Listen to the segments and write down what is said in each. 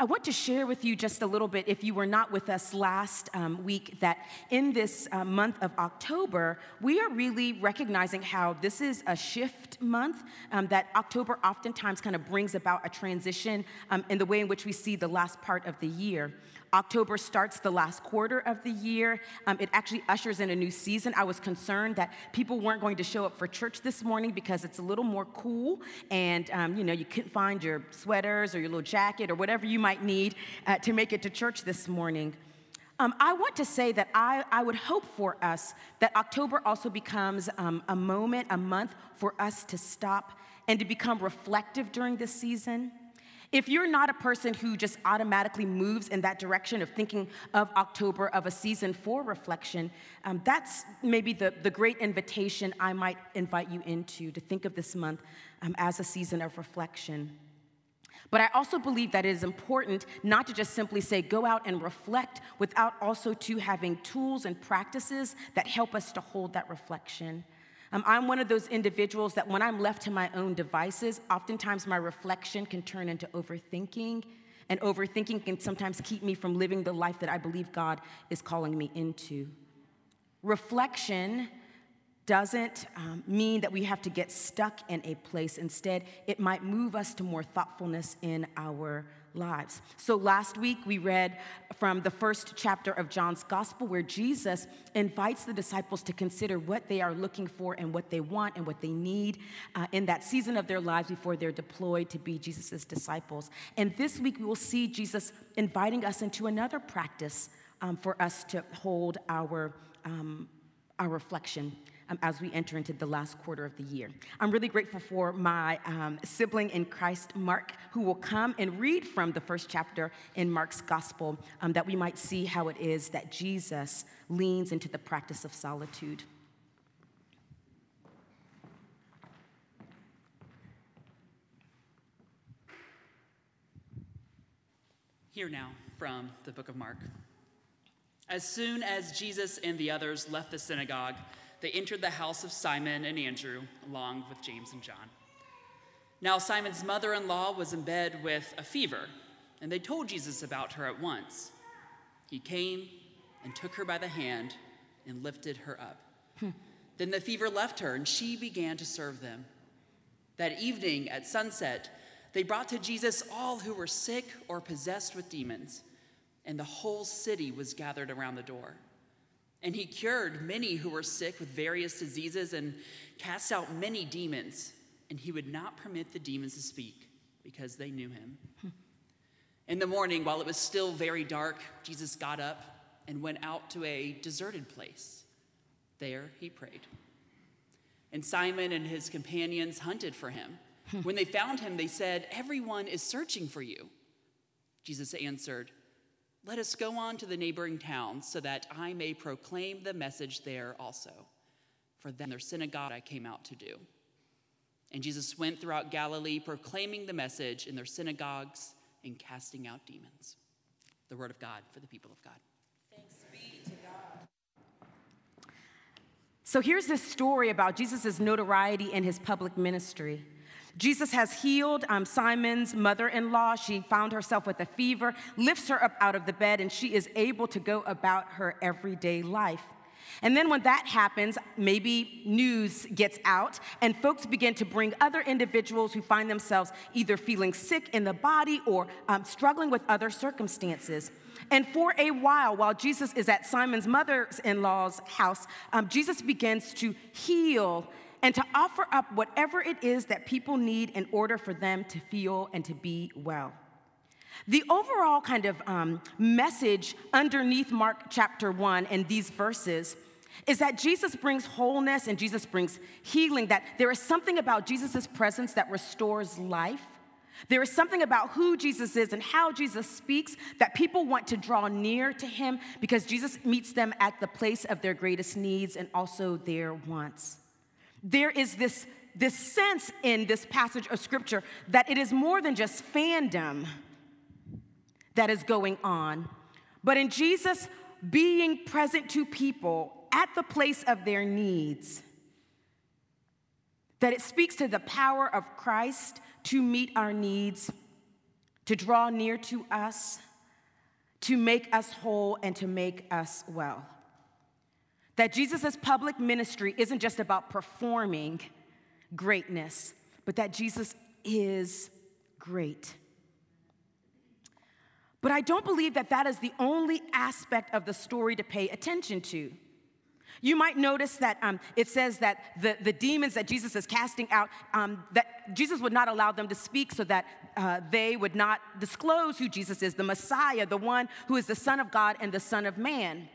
I want to share with you just a little bit, if you were not with us last um, week, that in this uh, month of October, we are really recognizing how this is a shift month, um, that October oftentimes kind of brings about a transition um, in the way in which we see the last part of the year. October starts the last quarter of the year. Um, it actually ushers in a new season. I was concerned that people weren't going to show up for church this morning because it's a little more cool, and um, you know you couldn't find your sweaters or your little jacket or whatever you might need uh, to make it to church this morning. Um, I want to say that I, I would hope for us that October also becomes um, a moment, a month for us to stop and to become reflective during this season. If you're not a person who just automatically moves in that direction of thinking of October of a season for reflection, um, that's maybe the, the great invitation I might invite you into to think of this month um, as a season of reflection. But I also believe that it is important not to just simply say, go out and reflect, without also to having tools and practices that help us to hold that reflection. Um, I'm one of those individuals that when I'm left to my own devices, oftentimes my reflection can turn into overthinking. And overthinking can sometimes keep me from living the life that I believe God is calling me into. Reflection doesn't um, mean that we have to get stuck in a place. Instead, it might move us to more thoughtfulness in our lives. So last week we read from the first chapter of John's gospel where Jesus invites the disciples to consider what they are looking for and what they want and what they need uh, in that season of their lives before they're deployed to be Jesus' disciples. And this week we will see Jesus inviting us into another practice um, for us to hold our, um, our reflection um, as we enter into the last quarter of the year. I'm really grateful for my um, sibling in Christ, Mark, who will come and read from the first chapter in Mark's gospel um, that we might see how it is that Jesus leans into the practice of solitude. Hear now from the book of Mark. As soon as Jesus and the others left the synagogue, they entered the house of Simon and Andrew, along with James and John. Now, Simon's mother in law was in bed with a fever, and they told Jesus about her at once. He came and took her by the hand and lifted her up. Hmm. Then the fever left her, and she began to serve them. That evening at sunset, they brought to Jesus all who were sick or possessed with demons, and the whole city was gathered around the door. And he cured many who were sick with various diseases and cast out many demons. And he would not permit the demons to speak because they knew him. In the morning, while it was still very dark, Jesus got up and went out to a deserted place. There he prayed. And Simon and his companions hunted for him. Hmm. when they found him, they said, Everyone is searching for you. Jesus answered, let us go on to the neighboring towns so that I may proclaim the message there also. For then their synagogue I came out to do. And Jesus went throughout Galilee, proclaiming the message in their synagogues and casting out demons. The word of God for the people of God. Thanks be to God. So here's this story about Jesus' notoriety and his public ministry. Jesus has healed um, Simon's mother in law. She found herself with a fever, lifts her up out of the bed, and she is able to go about her everyday life. And then when that happens, maybe news gets out, and folks begin to bring other individuals who find themselves either feeling sick in the body or um, struggling with other circumstances. And for a while, while Jesus is at Simon's mother in law's house, um, Jesus begins to heal and to offer up whatever it is that people need in order for them to feel and to be well. The overall kind of um, message underneath Mark chapter 1 and these verses is that Jesus brings wholeness and Jesus brings healing, that there is something about Jesus' presence that restores life. There is something about who Jesus is and how Jesus speaks that people want to draw near to him because Jesus meets them at the place of their greatest needs and also their wants. There is this, this sense in this passage of scripture that it is more than just fandom that is going on, but in Jesus being present to people at the place of their needs, that it speaks to the power of Christ to meet our needs to draw near to us, to make us whole, and to make us well. That Jesus' public ministry isn't just about performing greatness, but that Jesus is great. But I don't believe that that is the only aspect of the story to pay attention to. You might notice that um, it says that the, the demons that Jesus is casting out, um, that Jesus would not allow them to speak so that uh, they would not disclose who Jesus is, the Messiah, the one who is the Son of God and the Son of Man.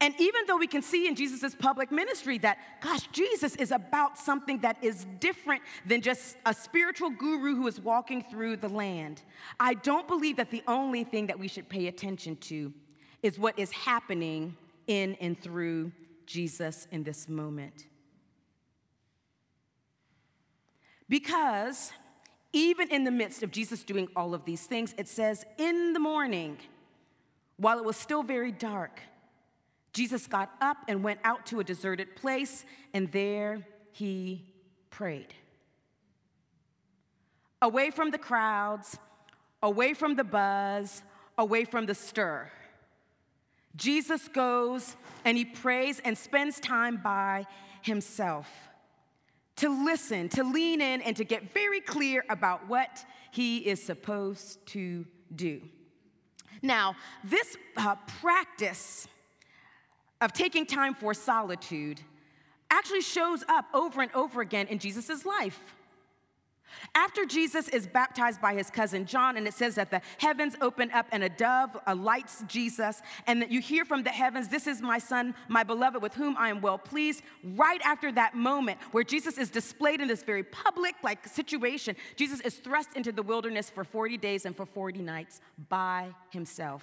And even though we can see in Jesus' public ministry that, gosh, Jesus is about something that is different than just a spiritual guru who is walking through the land, I don't believe that the only thing that we should pay attention to is what is happening in and through Jesus in this moment. Because even in the midst of Jesus doing all of these things, it says, in the morning, while it was still very dark, Jesus got up and went out to a deserted place, and there he prayed. Away from the crowds, away from the buzz, away from the stir. Jesus goes and he prays and spends time by himself to listen, to lean in, and to get very clear about what he is supposed to do. Now, this uh, practice of taking time for solitude actually shows up over and over again in Jesus' life. After Jesus is baptized by his cousin John, and it says that the heavens open up and a dove alights Jesus, and that you hear from the heavens, This is my son, my beloved, with whom I am well pleased. Right after that moment where Jesus is displayed in this very public like situation, Jesus is thrust into the wilderness for 40 days and for 40 nights by himself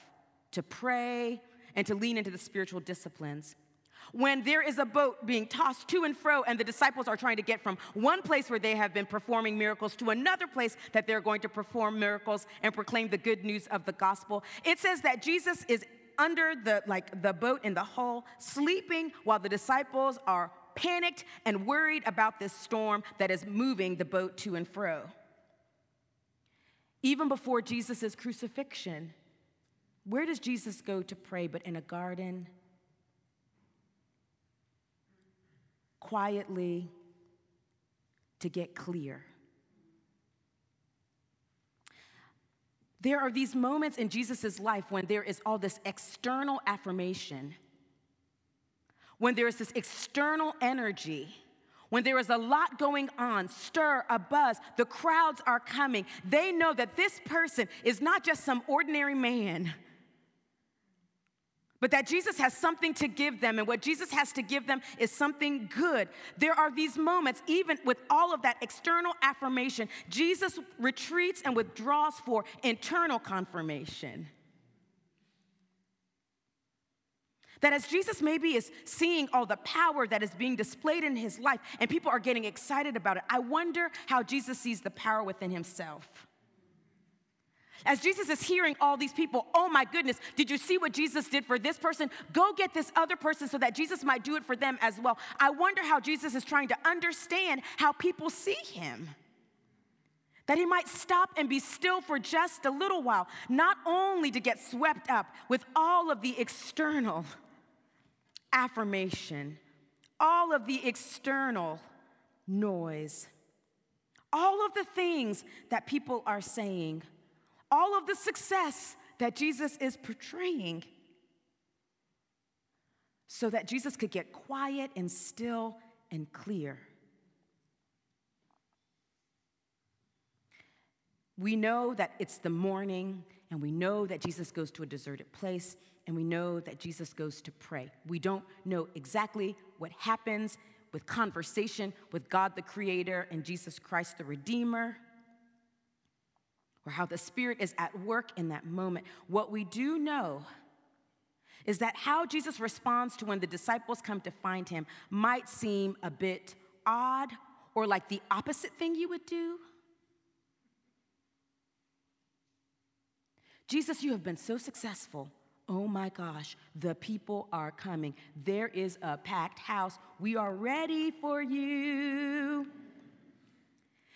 to pray and to lean into the spiritual disciplines. When there is a boat being tossed to and fro, and the disciples are trying to get from one place where they have been performing miracles to another place that they're going to perform miracles and proclaim the good news of the gospel, it says that Jesus is under the like the boat in the hull, sleeping while the disciples are panicked and worried about this storm that is moving the boat to and fro. Even before Jesus' crucifixion, where does Jesus go to pray but in a garden? Quietly to get clear. There are these moments in Jesus' life when there is all this external affirmation, when there is this external energy, when there is a lot going on, stir, a buzz, the crowds are coming. They know that this person is not just some ordinary man but that Jesus has something to give them, and what Jesus has to give them is something good. There are these moments, even with all of that external affirmation, Jesus retreats and withdraws for internal confirmation. That as Jesus maybe is seeing all the power that is being displayed in his life and people are getting excited about it, I wonder how Jesus sees the power within himself. As Jesus is hearing all these people, oh my goodness, did you see what Jesus did for this person? Go get this other person so that Jesus might do it for them as well. I wonder how Jesus is trying to understand how people see him. That he might stop and be still for just a little while, not only to get swept up with all of the external affirmation, all of the external noise, all of the things that people are saying all of the success that Jesus is portraying so that Jesus could get quiet and still and clear. We know that it's the morning, and we know that Jesus goes to a deserted place, and we know that Jesus goes to pray. We don't know exactly what happens with conversation with God the Creator and Jesus Christ the Redeemer or how the Spirit is at work in that moment. What we do know is that how Jesus responds to when the disciples come to find him might seem a bit odd or like the opposite thing you would do. Jesus, you have been so successful. Oh my gosh, the people are coming. There is a packed house. We are ready for you.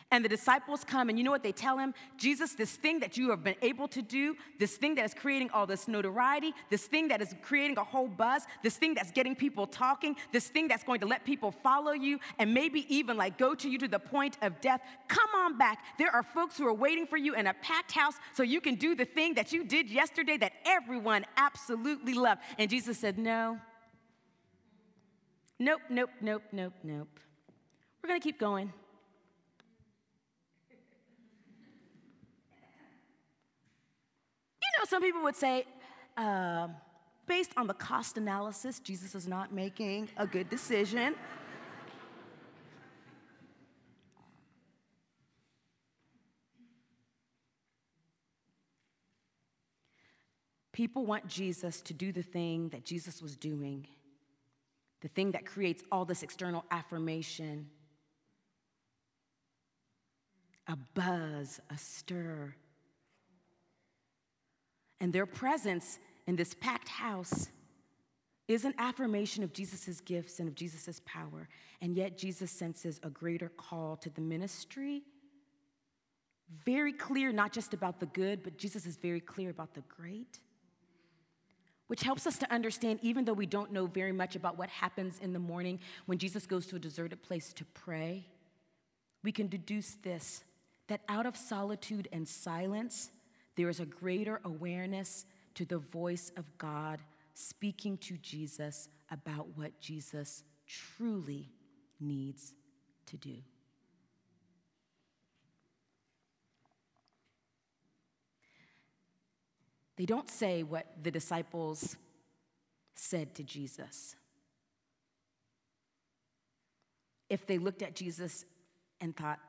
And the disciples come, and you know what they tell him? Jesus, this thing that you have been able to do, this thing that is creating all this notoriety, this thing that is creating a whole buzz, this thing that's getting people talking, this thing that's going to let people follow you, and maybe even like go to you to the point of death, come on back. There are folks who are waiting for you in a packed house so you can do the thing that you did yesterday that everyone absolutely loved. And Jesus said, No. Nope, nope, nope, nope, nope. We're gonna keep going. Know, some people would say, uh, based on the cost analysis, Jesus is not making a good decision. People want Jesus to do the thing that Jesus was doing, the thing that creates all this external affirmation, a buzz, a stir, and their presence in this packed house is an affirmation of Jesus' gifts and of Jesus' power. And yet, Jesus senses a greater call to the ministry. Very clear, not just about the good, but Jesus is very clear about the great. Which helps us to understand, even though we don't know very much about what happens in the morning when Jesus goes to a deserted place to pray, we can deduce this that out of solitude and silence, there is a greater awareness to the voice of God speaking to Jesus about what Jesus truly needs to do. They don't say what the disciples said to Jesus. If they looked at Jesus and thought,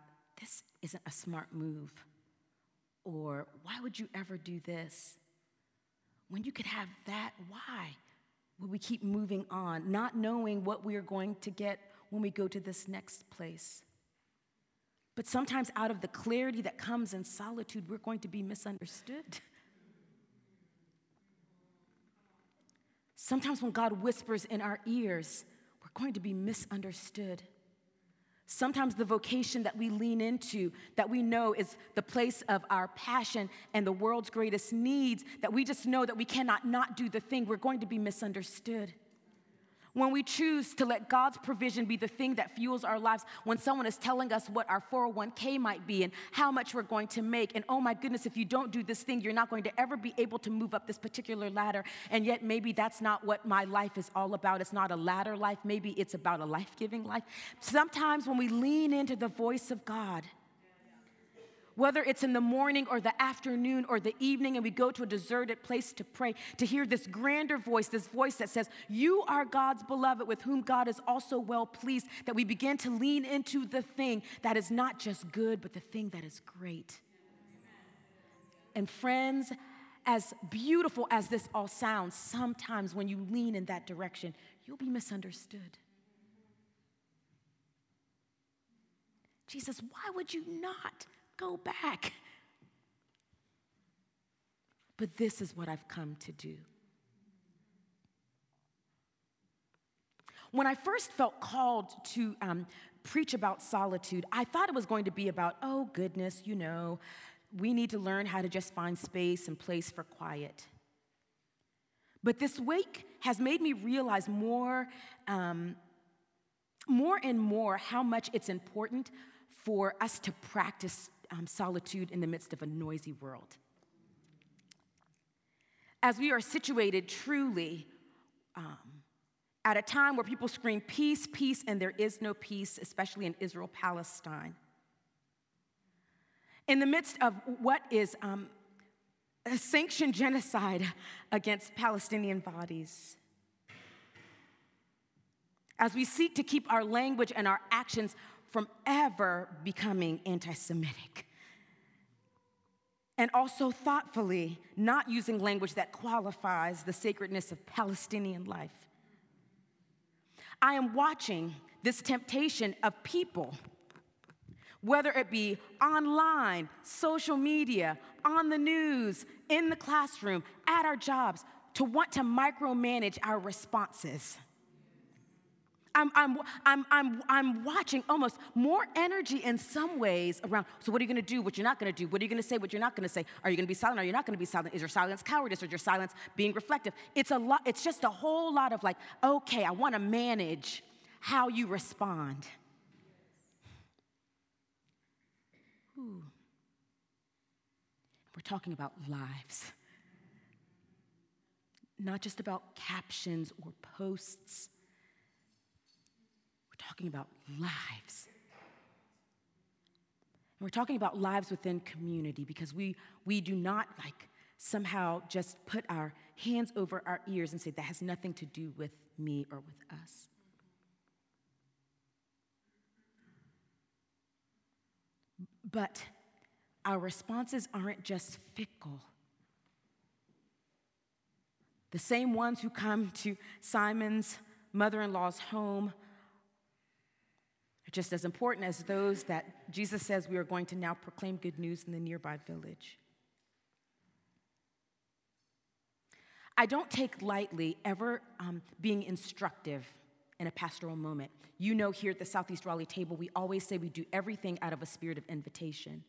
this isn't a smart move, or why would you ever do this? When you could have that, why would we keep moving on, not knowing what we are going to get when we go to this next place? But sometimes, out of the clarity that comes in solitude, we're going to be misunderstood. Sometimes, when God whispers in our ears, we're going to be misunderstood. Sometimes the vocation that we lean into, that we know is the place of our passion and the world's greatest needs, that we just know that we cannot not do the thing, we're going to be misunderstood. When we choose to let God's provision be the thing that fuels our lives, when someone is telling us what our 401k might be and how much we're going to make, and oh my goodness, if you don't do this thing, you're not going to ever be able to move up this particular ladder. And yet, maybe that's not what my life is all about. It's not a ladder life, maybe it's about a life giving life. Sometimes when we lean into the voice of God, whether it's in the morning or the afternoon or the evening, and we go to a deserted place to pray, to hear this grander voice, this voice that says, You are God's beloved, with whom God is also well pleased, that we begin to lean into the thing that is not just good, but the thing that is great. And friends, as beautiful as this all sounds, sometimes when you lean in that direction, you'll be misunderstood. Jesus, why would you not Go back. But this is what I've come to do. When I first felt called to um, preach about solitude, I thought it was going to be about, oh, goodness, you know, we need to learn how to just find space and place for quiet. But this week has made me realize more, um, more and more how much it's important for us to practice um, solitude in the midst of a noisy world. As we are situated truly um, at a time where people scream peace, peace, and there is no peace, especially in Israel Palestine. In the midst of what is um, a sanctioned genocide against Palestinian bodies. As we seek to keep our language and our actions from ever becoming anti Semitic. And also thoughtfully not using language that qualifies the sacredness of Palestinian life. I am watching this temptation of people, whether it be online, social media, on the news, in the classroom, at our jobs, to want to micromanage our responses I'm, I'm, I'm, I'm, I'm watching almost more energy in some ways around. So, what are you going to do? What you're not going to do? What are you going to say? What you're not going to say? Are you going to be silent? Are you not going to be silent? Is your silence cowardice? Or your silence being reflective? It's a lot. It's just a whole lot of like, okay, I want to manage how you respond. Ooh. We're talking about lives, not just about captions or posts talking about lives. And we're talking about lives within community because we, we do not like somehow just put our hands over our ears and say that has nothing to do with me or with us. But our responses aren't just fickle. The same ones who come to Simon's mother in law's home are just as important as those that Jesus says we are going to now proclaim good news in the nearby village. I don't take lightly ever um, being instructive in a pastoral moment. You know, here at the Southeast Raleigh table, we always say we do everything out of a spirit of invitation.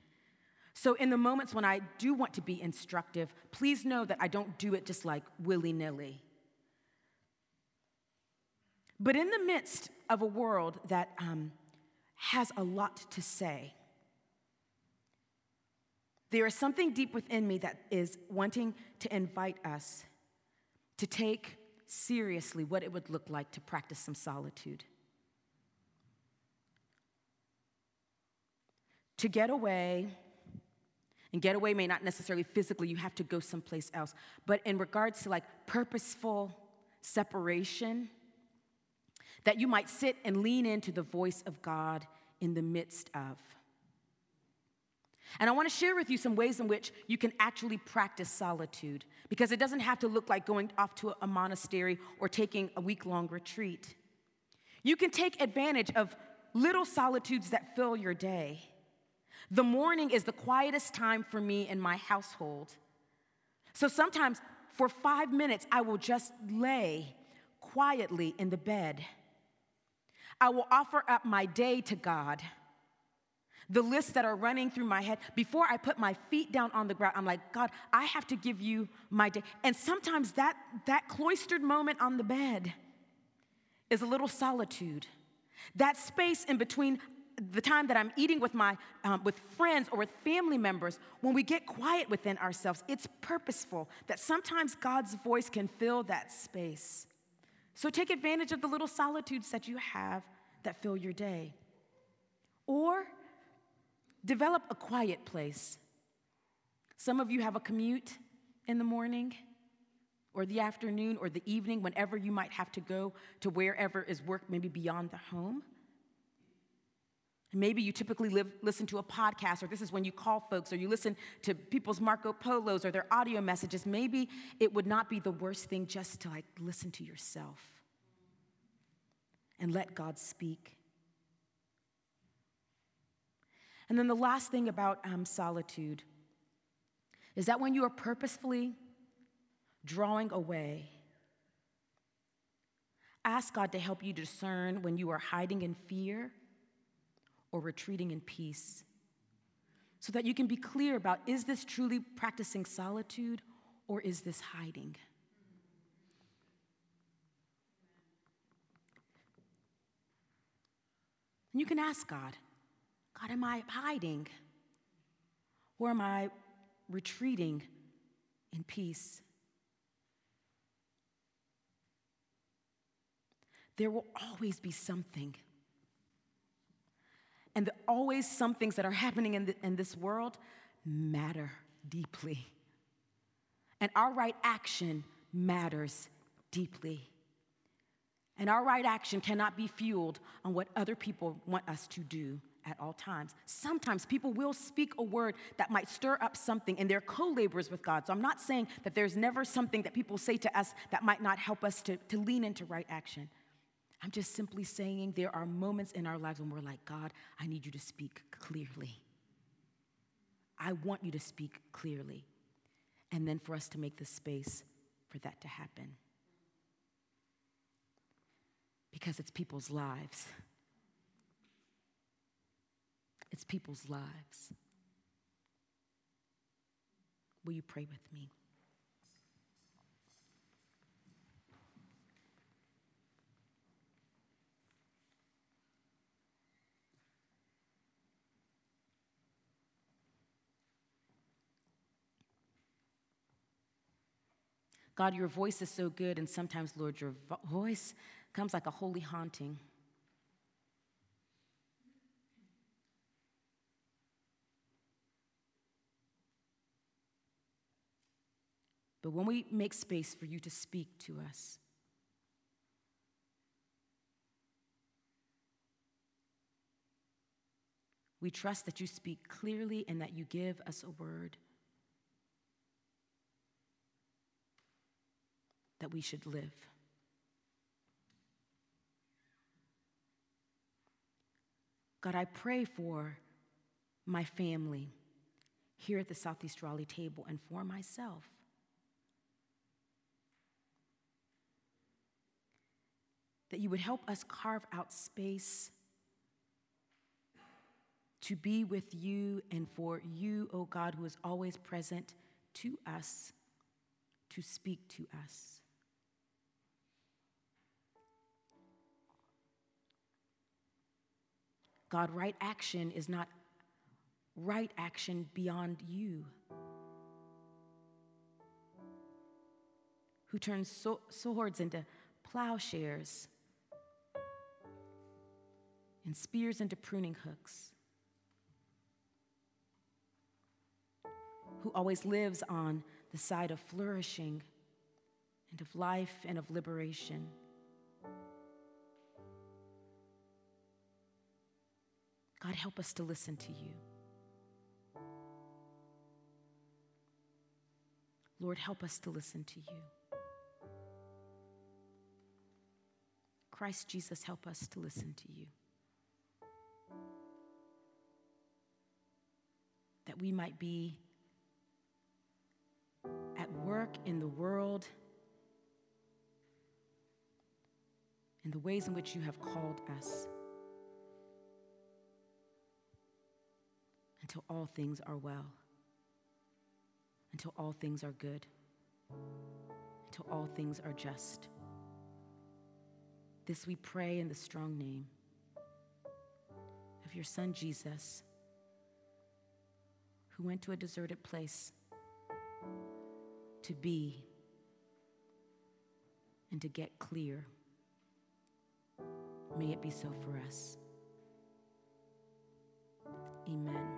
So, in the moments when I do want to be instructive, please know that I don't do it just like willy nilly. But in the midst of a world that um, has a lot to say. There is something deep within me that is wanting to invite us to take seriously what it would look like to practice some solitude. To get away, and get away may not necessarily physically, you have to go someplace else, but in regards to like purposeful separation, that you might sit and lean into the voice of God in the midst of. And I want to share with you some ways in which you can actually practice solitude because it doesn't have to look like going off to a monastery or taking a week long retreat. You can take advantage of little solitudes that fill your day. The morning is the quietest time for me in my household. So sometimes for five minutes, I will just lay quietly in the bed I will offer up my day to God. The lists that are running through my head, before I put my feet down on the ground, I'm like, God, I have to give you my day. And sometimes that, that cloistered moment on the bed is a little solitude. That space in between the time that I'm eating with my um, with friends or with family members, when we get quiet within ourselves, it's purposeful that sometimes God's voice can fill that space. So take advantage of the little solitudes that you have that fill your day. Or develop a quiet place. Some of you have a commute in the morning or the afternoon or the evening, whenever you might have to go to wherever is work, maybe beyond the home. Maybe you typically live, listen to a podcast, or this is when you call folks, or you listen to people's Marco Polos or their audio messages. Maybe it would not be the worst thing just to like listen to yourself and let God speak. And then the last thing about um, solitude is that when you are purposefully drawing away, ask God to help you discern when you are hiding in fear or retreating in peace so that you can be clear about is this truly practicing solitude or is this hiding? And you can ask God, God, am I hiding? Or am I retreating in peace? There will always be something. And the, always some things that are happening in, the, in this world matter deeply. And our right action matters deeply. And our right action cannot be fueled on what other people want us to do at all times. Sometimes people will speak a word that might stir up something, and they're co laborers with God. So I'm not saying that there's never something that people say to us that might not help us to, to lean into right action. I'm just simply saying there are moments in our lives when we're like, God, I need you to speak clearly. I want you to speak clearly. And then for us to make the space for that to happen. Because it's people's lives. It's people's lives. Will you pray with me? God, your voice is so good, and sometimes, Lord, your vo- voice comes like a holy haunting. But when we make space for you to speak to us, we trust that you speak clearly and that you give us a word that we should live. God, I pray for my family here at the Southeast Raleigh table and for myself. That you would help us carve out space to be with you and for you, O oh God, who is always present to us, to speak to us. God, right action is not right action beyond you. Who turns so- swords into plowshares and spears into pruning hooks. Who always lives on the side of flourishing and of life and of liberation. God, help us to listen to you. Lord, help us to listen to you. Christ Jesus, help us to listen to you. That we might be at work in the world in the ways in which you have called us. Until all things are well, until all things are good, until all things are just. This we pray in the strong name of your Son Jesus, who went to a deserted place to be and to get clear. May it be so for us. Amen.